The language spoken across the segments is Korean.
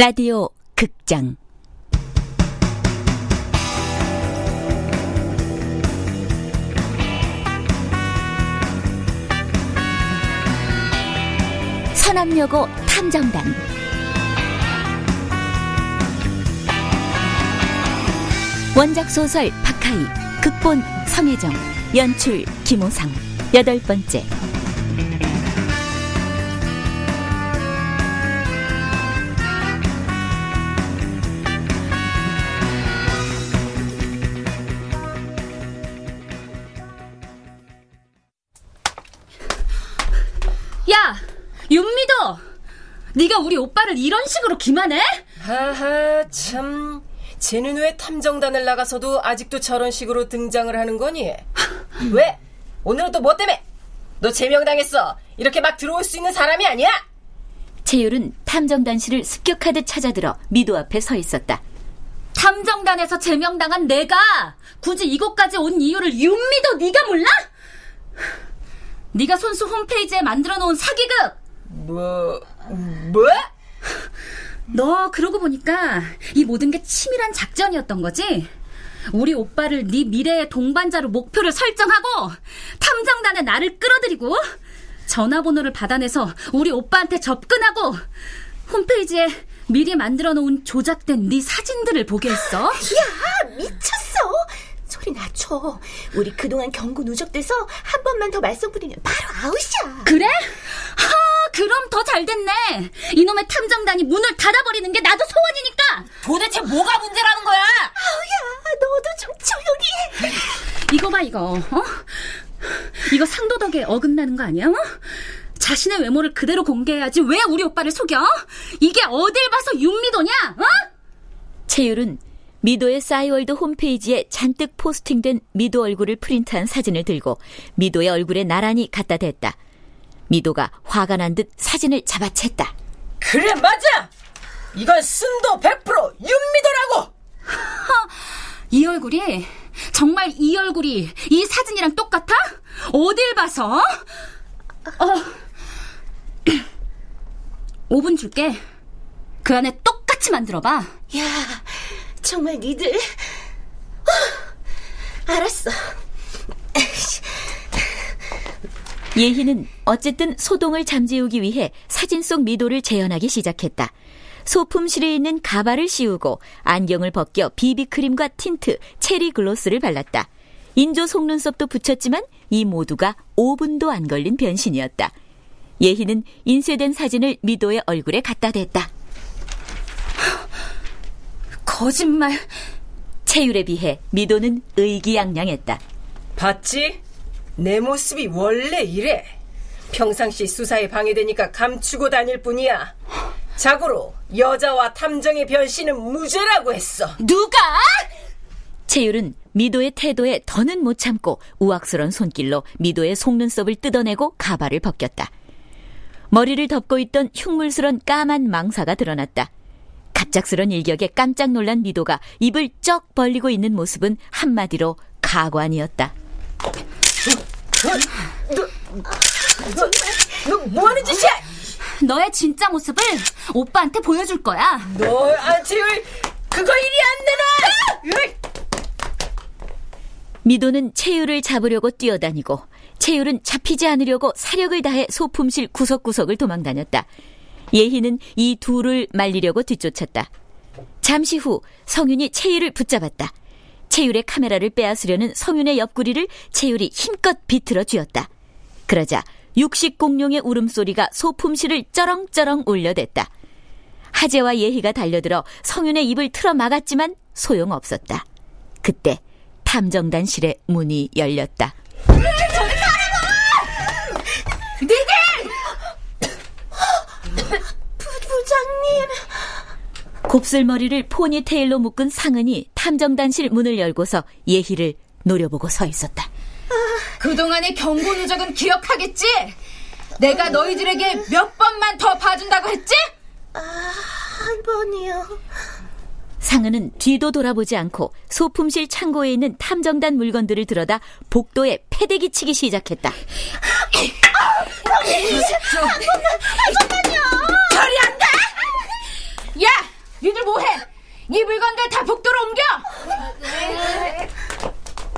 라디오 극장. 서남여고 탐정단. 원작 소설 박하이 극본 성혜정 연출 김호상. 여덟 번째 네가 우리 오빠를 이런 식으로 기만해? 하하 참 쟤는 왜 탐정단을 나가서도 아직도 저런 식으로 등장을 하는 거니? 왜? 오늘은 또 뭐 때문에? 너 제명당했어 이렇게 막 들어올 수 있는 사람이 아니야? 채율은 탐정단실을 습격하듯 찾아들어 미도 앞에 서 있었다. 탐정단에서 제명당한 내가 굳이 이곳까지 온 이유를 윤미도 네가 몰라? 네가 손수 홈페이지에 만들어 놓은 사기극 뭐... 뭐? 너 그러고 보니까 이 모든 게 치밀한 작전이었던 거지? 우리 오빠를 네 미래의 동반자로 목표를 설정하고 탐정단에 나를 끌어들이고 전화번호를 받아내서 우리 오빠한테 접근하고 홈페이지에 미리 만들어 놓은 조작된 네 사진들을 보게 했어. 야, 미쳤어. 소리 낮춰. 우리 그동안 경고 누적돼서 한 번만 더 말썽 부리면 바로 아웃이야. 그래? 하, 그럼 더 잘 됐네. 이놈의 탐정단이 문을 닫아버리는 게 나도 소원이니까. 도대체 뭐가 문제라는 거야? 아우야, 너도 좀 조용히 해. 이거 봐, 이거. 어? 이거 상도덕에 어긋나는 거 아니야? 어? 자신의 외모를 그대로 공개해야지 왜 우리 오빠를 속여? 이게 어딜 봐서 윤미도냐? 어? 채율은 미도의 싸이월드 홈페이지에 잔뜩 포스팅된 미도 얼굴을 프린트한 사진을 들고 미도의 얼굴에 나란히 갖다 댔다. 미도가 화가 난 듯 사진을 잡아챘다. 그래 맞아! 이건 순도 100% 윤미도라고! 이 얼굴이 정말 이 얼굴이 이 사진이랑 똑같아? 어딜 봐서? 어. 5분 줄게. 그 안에 똑같이 만들어봐. 야, 정말 니들. 어, 알았어. 예희는 어쨌든 소동을 잠재우기 위해 사진 속 미도를 재현하기 시작했다. 소품실에 있는 가발을 씌우고 안경을 벗겨 비비크림과 틴트, 체리 글로스를 발랐다. 인조 속눈썹도 붙였지만 이 모두가 5분도 안 걸린 변신이었다. 예희는 인쇄된 사진을 미도의 얼굴에 갖다 댔다. 거짓말. 체율에 비해 미도는 의기양양했다. 봤지? 내 모습이 원래 이래. 평상시 수사에 방해되니까 감추고 다닐 뿐이야. 자고로 여자와 탐정의 변신은 무죄라고 했어. 누가? 채율은 미도의 태도에 더는 못 참고 우악스런 손길로 미도의 속눈썹을 뜯어내고 가발을 벗겼다. 머리를 덮고 있던 흉물스런 까만 망사가 드러났다. 갑작스런 일격에 깜짝 놀란 미도가 입을 쩍 벌리고 있는 모습은 한마디로 가관이었다. 너, 너 뭐하는 짓이야? 너의 진짜 모습을 오빠한테 보여줄 거야. 너, 아, 제일 그거 일이 안 되나? 미도는 채율을 잡으려고 뛰어다니고 채율은 잡히지 않으려고 사력을 다해 소품실 구석구석을 도망다녔다. 예희는 이 둘을 말리려고 뒤쫓았다. 잠시 후 성윤이 채율을 붙잡았다. 채율의 카메라를 빼앗으려는 성윤의 옆구리를 채율이 힘껏 비틀어 쥐었다. 그러자 육식 공룡의 울음소리가 소품실을 쩌렁쩌렁 울려댔다. 하재와 예희가 달려들어 성윤의 입을 틀어 막았지만 소용없었다. 그때 탐정단실의 문이 열렸다. 부장님. 곱슬머리를 포니테일로 묶은 상은이 탐정단실 문을 열고서 예희를 노려보고 서 있었다. 그동안의 경고 누적은 기억하겠지? 내가 너희들에게 몇 번만 더 봐준다고 했지? 아, 한 번이요. 상은은 뒤도 돌아보지 않고 소품실 창고에 있는 탐정단 물건들을 들여다 복도에 패대기 치기 시작했다. 저리 안 가! 야! 니들 뭐해? 이 물건들 다 복도로 옮겨!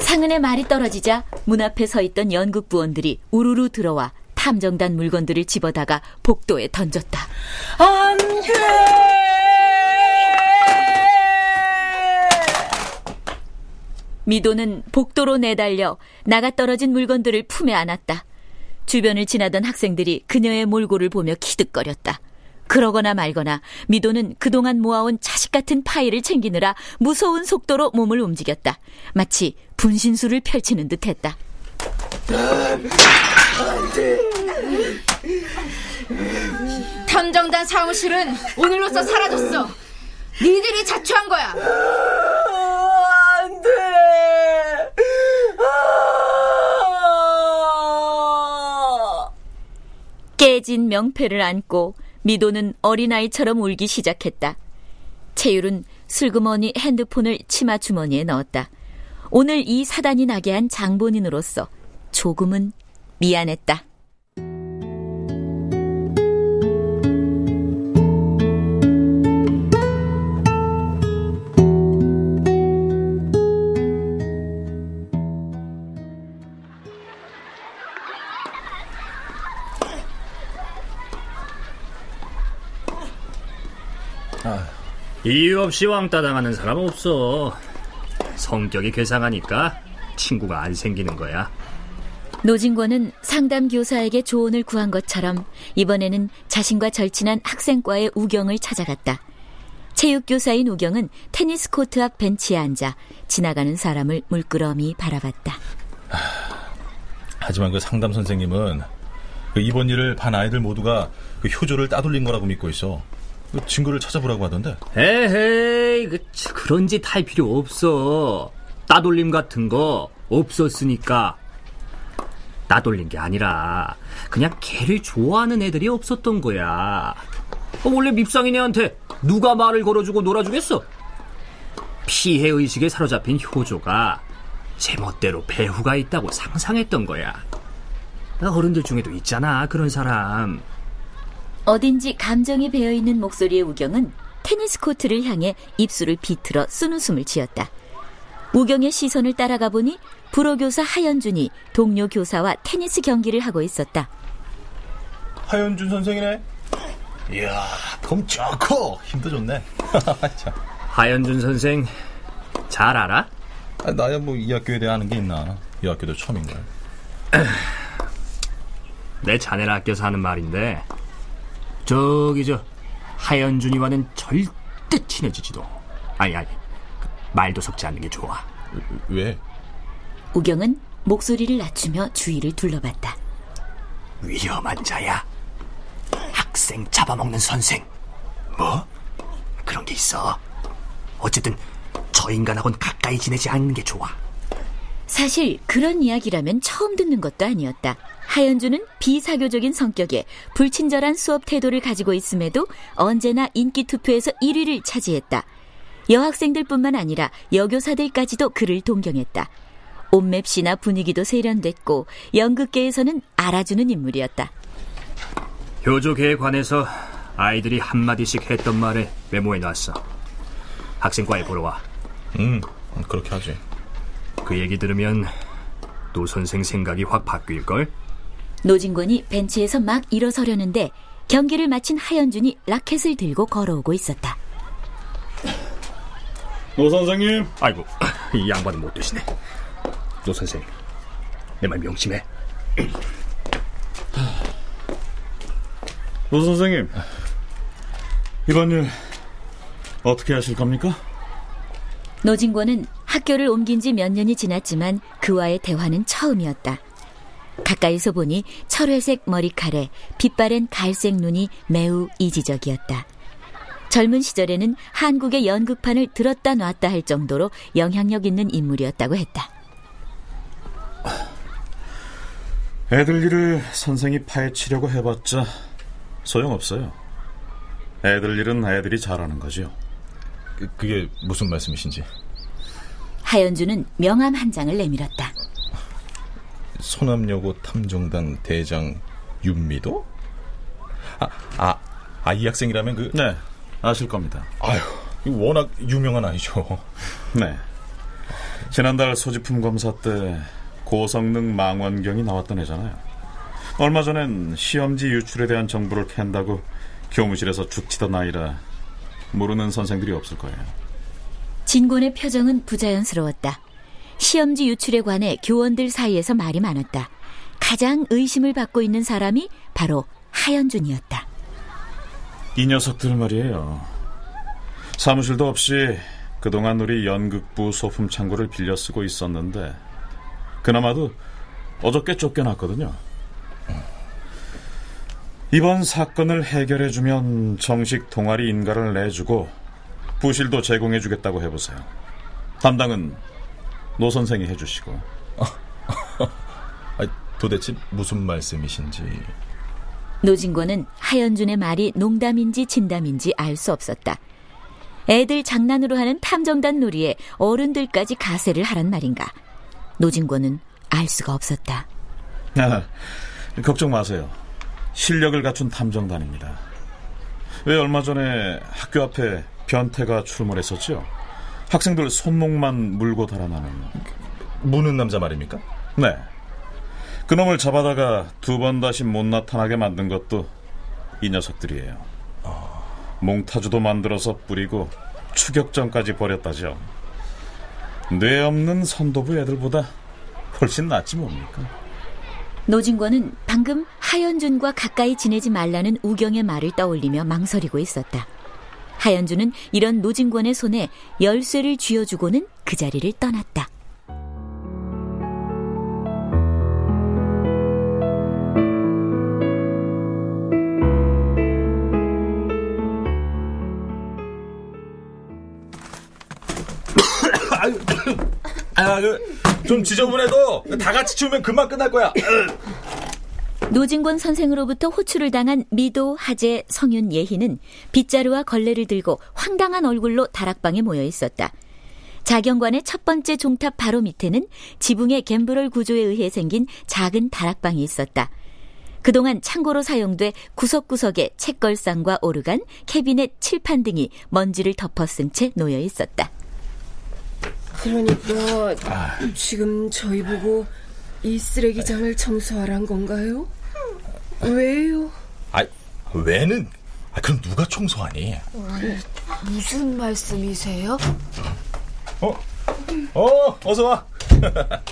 상은의 말이 떨어지자 문 앞에 서 있던 연극 부원들이 우르르 들어와 탐정단 물건들을 집어다가 복도에 던졌다. 안 돼! 미도는 복도로 내달려 나가 떨어진 물건들을 품에 안았다. 주변을 지나던 학생들이 그녀의 몰골을 보며 키득거렸다. 그러거나 말거나 미도는 그동안 모아온 자식 같은 파일을 챙기느라 무서운 속도로 몸을 움직였다. 마치 분신술을 펼치는 듯 했다. 탐정단 사무실은 오늘로써 사라졌어. 니들이 자초한 거야. 안 돼! 아! 깨진 명패를 안고 미도는 어린아이처럼 울기 시작했다. 채율은 슬그머니 핸드폰을 치마 주머니에 넣었다. 오늘 이 사단이 나게 한 장본인으로서 조금은 미안했다. 이유 없이 왕따 당하는 사람 없어. 성격이 괴상하니까 친구가 안 생기는 거야. 노진권은 상담 교사에게 조언을 구한 것처럼 이번에는 자신과 절친한 학생과의 우경을 찾아갔다. 체육 교사인 우경은 테니스 코트 앞 벤치에 앉아 지나가는 사람을 물끄러미 바라봤다. 하지만 그 상담 선생님은 그 이번 일을 반 아이들 모두가 그 효조를 따돌린 거라고 믿고 있어. 그 증거를 찾아보라고 하던데. 에헤이, 그, 그런 짓 할 필요 없어. 따돌림 같은 거 없었으니까. 따돌린 게 아니라 그냥 걔를 좋아하는 애들이 없었던 거야. 어, 원래 밉상인 애한테 누가 말을 걸어주고 놀아주겠어? 피해 의식에 사로잡힌 효조가 제멋대로 배후가 있다고 상상했던 거야. 어른들 중에도 있잖아 그런 사람. 어딘지 감정이 배어있는 목소리의 우경은 테니스 코트를 향해 입술을 비틀어 쓴웃음을 지었다. 우경의 시선을 따라가 보니 불어교사 하연준이 동료 교사와 테니스 경기를 하고 있었다. 하연준 선생이네. 이야, 덤 좋고 힘도 좋네. 참. 하연준 선생 잘 알아? 아, 나야 뭐 이 학교에 대해 아는 게 있나. 이 학교도 처음인걸. 내 자네를 아껴서 하는 말인데 저기 저 하연준이와는 절대 친해지지도 아니 아니 말도 섞지 않는 게 좋아 왜? 우경은 목소리를 낮추며 주위를 둘러봤다. 위험한 자야 학생 잡아먹는 선생 뭐? 그런 게 있어 어쨌든 저 인간하고는 가까이 지내지 않는 게 좋아 사실 그런 이야기라면 처음 듣는 것도 아니었다. 하연주는 비사교적인 성격에 불친절한 수업 태도를 가지고 있음에도 언제나 인기 투표에서 1위를 차지했다. 여학생들뿐만 아니라 여교사들까지도 그를 동경했다. 옷맵시나 분위기도 세련됐고 연극계에서는 알아주는 인물이었다. 효조계에 관해서 아이들이 한마디씩 했던 말을 메모해 놨어 학생과에 보러 와 음, 그렇게 하지. 그 얘기 들으면 노 선생 생각이 확 바뀔걸? 노진권이 벤치에서 막 일어서려는데 경기를 마친 하연준이 라켓을 들고 걸어오고 있었다. 노 선생님. 아이고 이 양반은 못 드시네 노 선생 내말 명심해 노 선생님, 이번 일 어떻게 하실 겁니까? 노진권은 학교를 옮긴 지 몇 년이 지났지만 그와의 대화는 처음이었다. 가까이서 보니 철회색 머리칼에 빛바랜 갈색 눈이 매우 이지적이었다. 젊은 시절에는 한국의 연극판을 들었다 놨다 할 정도로 영향력 있는 인물이었다고 했다. 애들 일을 선생이 파헤치려고 해봤자 소용없어요. 애들 일은 애들이 잘하는 거죠. 그, 그게 무슨 말씀이신지. 하연주는 명함 한 장을 내밀었다. 소남여고 탐정단 대장 윤미도? 아, 아, 아, 이 학생이라면 그, 네, 아실 겁니다. 아유, 워낙 유명한 아이죠. 네. 지난달 소지품 검사 때 고성능 망원경이 나왔던 애잖아요. 얼마 전엔 시험지 유출에 대한 정보를 캔다고 교무실에서 죽치던 아이라 모르는 선생들이 없을 거예요. 진곤의 표정은 부자연스러웠다. 시험지 유출에 관해 교원들 사이에서 말이 많았다. 가장 의심을 받고 있는 사람이 바로 하연준이었다. 이 녀석들 말이에요. 사무실도 없이 그동안 우리 연극부 소품 창고를 빌려 쓰고 있었는데 그나마도 어저께 쫓겨났거든요. 이번 사건을 해결해주면 정식 동아리 인가를 내주고 부실도 제공해 주겠다고 해보세요. 담당은 노 선생이 해주시고. 아, 도대체 무슨 말씀이신지. 노진권은 하연준의 말이 농담인지 진담인지 알 수 없었다. 애들 장난으로 하는 탐정단 놀이에 어른들까지 가세를 하란 말인가. 노진권은 알 수가 없었다. 아, 걱정 마세요. 실력을 갖춘 탐정단입니다. 왜 얼마 전에 학교 앞에 변태가 출몰했었죠? 학생들 손목만 물고 달아나는. 무는 남자 말입니까? 네. 그놈을 잡아다가 두 번 다시 못 나타나게 만든 것도 이 녀석들이에요. 몽타주도 만들어서 뿌리고 추격전까지 벌였다죠. 뇌 없는 선도부 애들보다 훨씬 낫지 뭡니까? 노진권은 방금 하연준과 가까이 지내지 말라는 우경의 말을 떠올리며 망설이고 있었다. 하연준은 이런 노진권의 손에 열쇠를 쥐어주고는 그 자리를 떠났다. 아, 그, 좀 지저분해도 다 같이 치우면 금방 끝날 거야. 노진권 선생으로부터 호출을 당한 미도, 하재, 성윤, 예희는 빗자루와 걸레를 들고 황당한 얼굴로 다락방에 모여 있었다. 자경관의 첫 번째 종탑 바로 밑에는 지붕의 갬브럴 구조에 의해 생긴 작은 다락방이 있었다. 그동안 창고로 사용돼 구석구석에 책걸상과 오르간, 캐비넷, 칠판 등이 먼지를 덮어쓴 채 놓여 있었다. 그러니까 지금 저희 보고 이 쓰레기장을 청소하란 건가요? 왜요? 아, 왜는? 아, 그럼 누가 청소하니? 무슨 말씀이세요? 어? 어, 어서 와.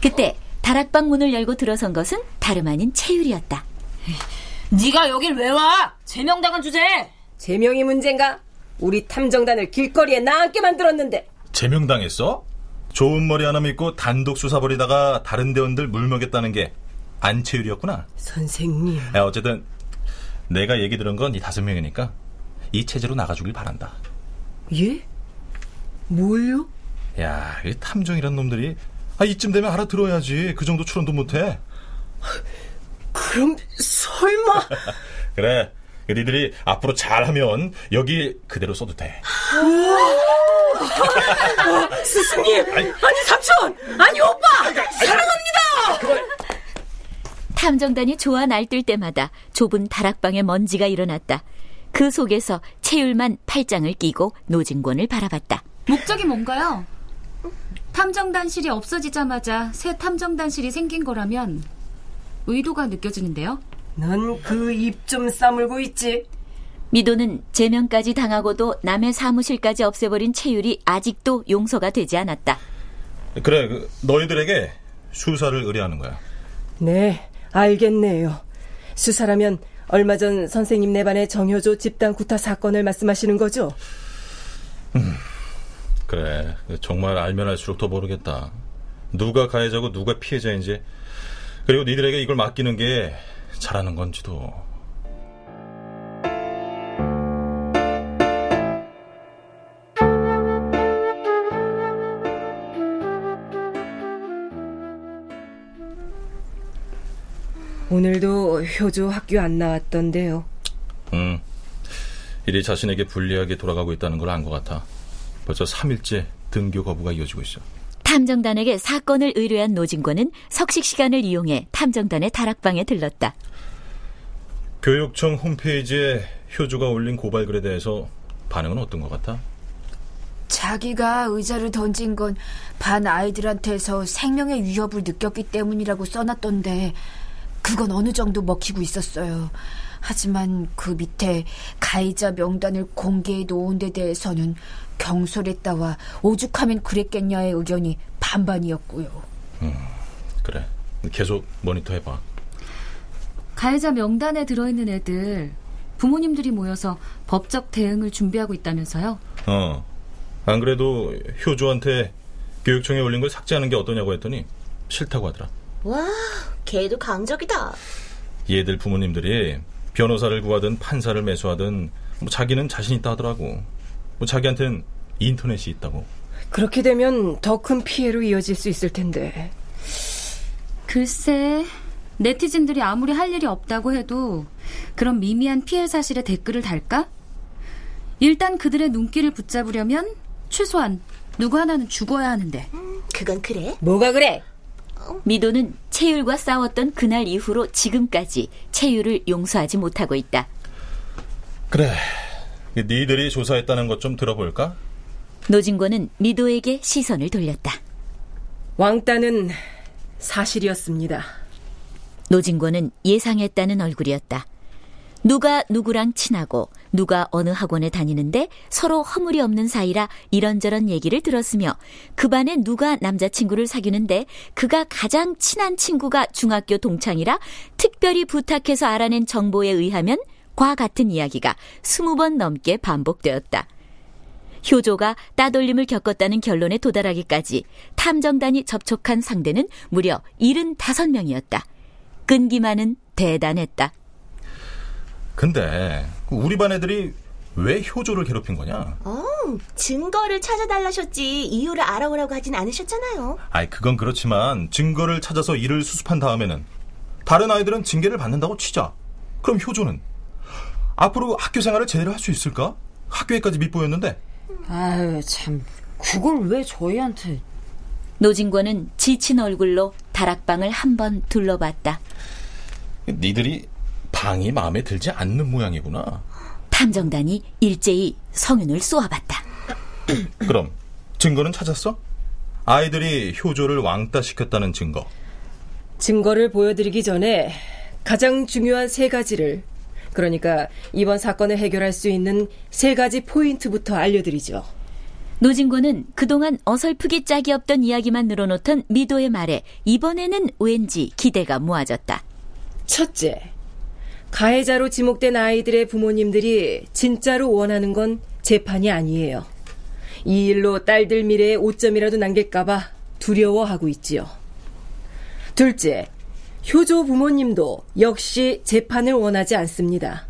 그때 다락방 문을 열고 들어선 것은 다름 아닌 채율이었다. 네가 여길 왜 와? 제명당한 주제에. 제명이 문제인가? 우리 탐정단을 길거리에 나앉게 만들었는데 제명당했어? 좋은 머리 하나 믿고 단독 수사 벌이다가 다른 대원들 물먹였다는 게 안채율이었구나. 선생님 야, 어쨌든 내가 얘기 들은 건 이 다섯 명이니까 이 체제로 나가주길 바란다. 예? 뭘요? 야, 이 탐정이란 놈들이 아, 이쯤 되면 알아들어야지. 그 정도 출연도 못해. 그럼 설마 그래. 니들이 앞으로 잘하면 여기 그대로 써도 돼. 스승님 아니, 삼촌 아니 오빠 사랑합니다 탐정단이 좋아 날뛸 때마다 좁은 다락방에 먼지가 일어났다. 그 속에서 채율만 팔짱을 끼고 노진권을 바라봤다. 목적이 뭔가요? 탐정단실이 없어지자마자 새 탐정단실이 생긴 거라면 의도가 느껴지는데요. 넌 그 입 좀 싸물고 있지 미도는 제명까지 당하고도 남의 사무실까지 없애버린 채율이 아직도 용서가 되지 않았다. 그래, 그 너희들에게 수사를 의뢰하는 거야. 네 알겠네요 수사라면 얼마 전 선생님 네 반의 정효조 집단 구타 사건을 말씀하시는 거죠? 그래, 정말 알면 알수록 더 모르겠다. 누가 가해자고 누가 피해자인지, 그리고 니들에게 이걸 맡기는 게 잘하는 건지도. 오늘도 효조 학교 안 나왔던데요 음, 일이 자신에게 불리하게 돌아가고 있다는 걸 안 것 같아. 벌써 3일째 등교 거부가 이어지고 있어. 탐정단에게 사건을 의뢰한 노진권은 석식 시간을 이용해 탐정단의 다락방에 들렀다. 교육청 홈페이지에 효조가 올린 고발글에 대해서 반응은 어떤 것 같아? 자기가 의자를 던진 건 반 아이들한테서 생명의 위협을 느꼈기 때문이라고 써놨던데 그건 어느 정도 먹히고 있었어요. 하지만 그 밑에 가해자 명단을 공개해 놓은 데 대해서는 경솔했다와 오죽하면 그랬겠냐의 의견이 반반이었고요. 음, 그래. 계속 모니터 해봐. 가해자 명단에 들어있는 애들 부모님들이 모여서 법적 대응을 준비하고 있다면서요? 어. 안 그래도 효조한테 교육청에 올린 걸 삭제하는 게 어떠냐고 했더니 싫다고 하더라. 와, 걔도 강적이다. 얘들 부모님들이 변호사를 구하든 판사를 매수하든 뭐 자기는 자신 있다 하더라고. 뭐 자기한텐 인터넷이 있다고. 그렇게 되면 더 큰 피해로 이어질 수 있을 텐데. 글쎄, 네티즌들이 아무리 할 일이 없다고 해도 그런 미미한 피해 사실에 댓글을 달까? 일단 그들의 눈길을 붙잡으려면 최소한 누구 하나는 죽어야 하는데. 음, 그건 그래. 뭐가 그래? 미도는 채율과 싸웠던 그날 이후로 지금까지 채율을 용서하지 못하고 있다. 그래. 니들이 조사했다는 것 좀 들어볼까? 노진권은 미도에게 시선을 돌렸다. 왕따는 사실이었습니다. 노진권은 예상했다는 얼굴이었다. 누가 누구랑 친하고 누가 어느 학원에 다니는데 서로 허물이 없는 사이라 이런저런 얘기를 들었으며 그 반에 누가 남자친구를 사귀는데 그가 가장 친한 친구가 중학교 동창이라 특별히 부탁해서 알아낸 정보에 의하면 과 같은 이야기가 스무 번 넘게 반복되었다. 효조가 따돌림을 겪었다는 결론에 도달하기까지 탐정단이 접촉한 상대는 무려 75명이었다. 끈기만은 대단했다. 근데 우리 반 애들이 왜 효조를 괴롭힌 거냐? 어, 증거를 찾아달라셨지 이유를 알아오라고 하진 않으셨잖아요. 아이 그건 그렇지만 증거를 찾아서 이를 수습한 다음에는 다른 아이들은 징계를 받는다고 치자. 그럼 효조는 앞으로 학교 생활을 제대로 할 수 있을까? 학교에까지 밑보였는데. 아유 참 그걸 왜 저희한테? 노진권은 지친 얼굴로 다락방을 한번 둘러봤다. 니들이 방이 마음에 들지 않는 모양이구나. 탐정단이 일제히 성윤을 쏘아봤다. 그럼 증거는 찾았어? 아이들이 효조를 왕따시켰다는 증거. 증거를 보여드리기 전에 가장 중요한 세 가지를 그러니까 이번 사건을 해결할 수 있는 세 가지 포인트부터 알려드리죠. 노진권은 그동안 어설프기 짝이 없던 이야기만 늘어놓던 미도의 말에 이번에는 왠지 기대가 모아졌다. 첫째, 가해자로 지목된 아이들의 부모님들이 진짜로 원하는 건 재판이 아니에요. 이 일로 딸들 미래에 오점이라도 남길까봐 두려워하고 있지요. 둘째, 효조 부모님도 역시 재판을 원하지 않습니다.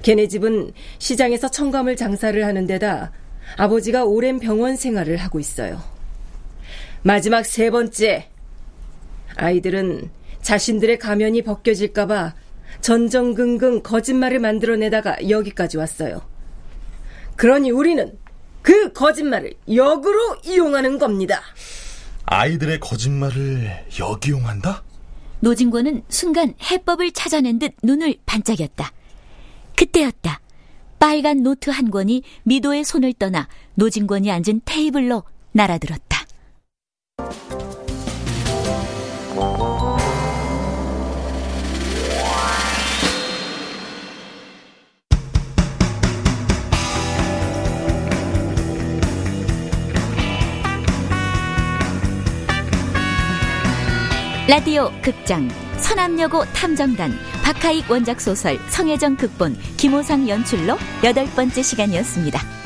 걔네 집은 시장에서 청감을 장사를 하는 데다 아버지가 오랜 병원 생활을 하고 있어요. 마지막 세 번째, 아이들은 자신들의 가면이 벗겨질까봐 전전긍긍 거짓말을 만들어내다가 여기까지 왔어요. 그러니 우리는 그 거짓말을 역으로 이용하는 겁니다. 아이들의 거짓말을 역이용한다? 노진권은 순간 해법을 찾아낸 듯 눈을 반짝였다. 그때였다. 빨간 노트 한 권이 미도의 손을 떠나 노진권이 앉은 테이블로 날아들었다. 라디오 극장 서남여고 탐정단 박하익 원작 소설 성혜정 극본 김호상 연출로 여덟 번째 시간이었습니다.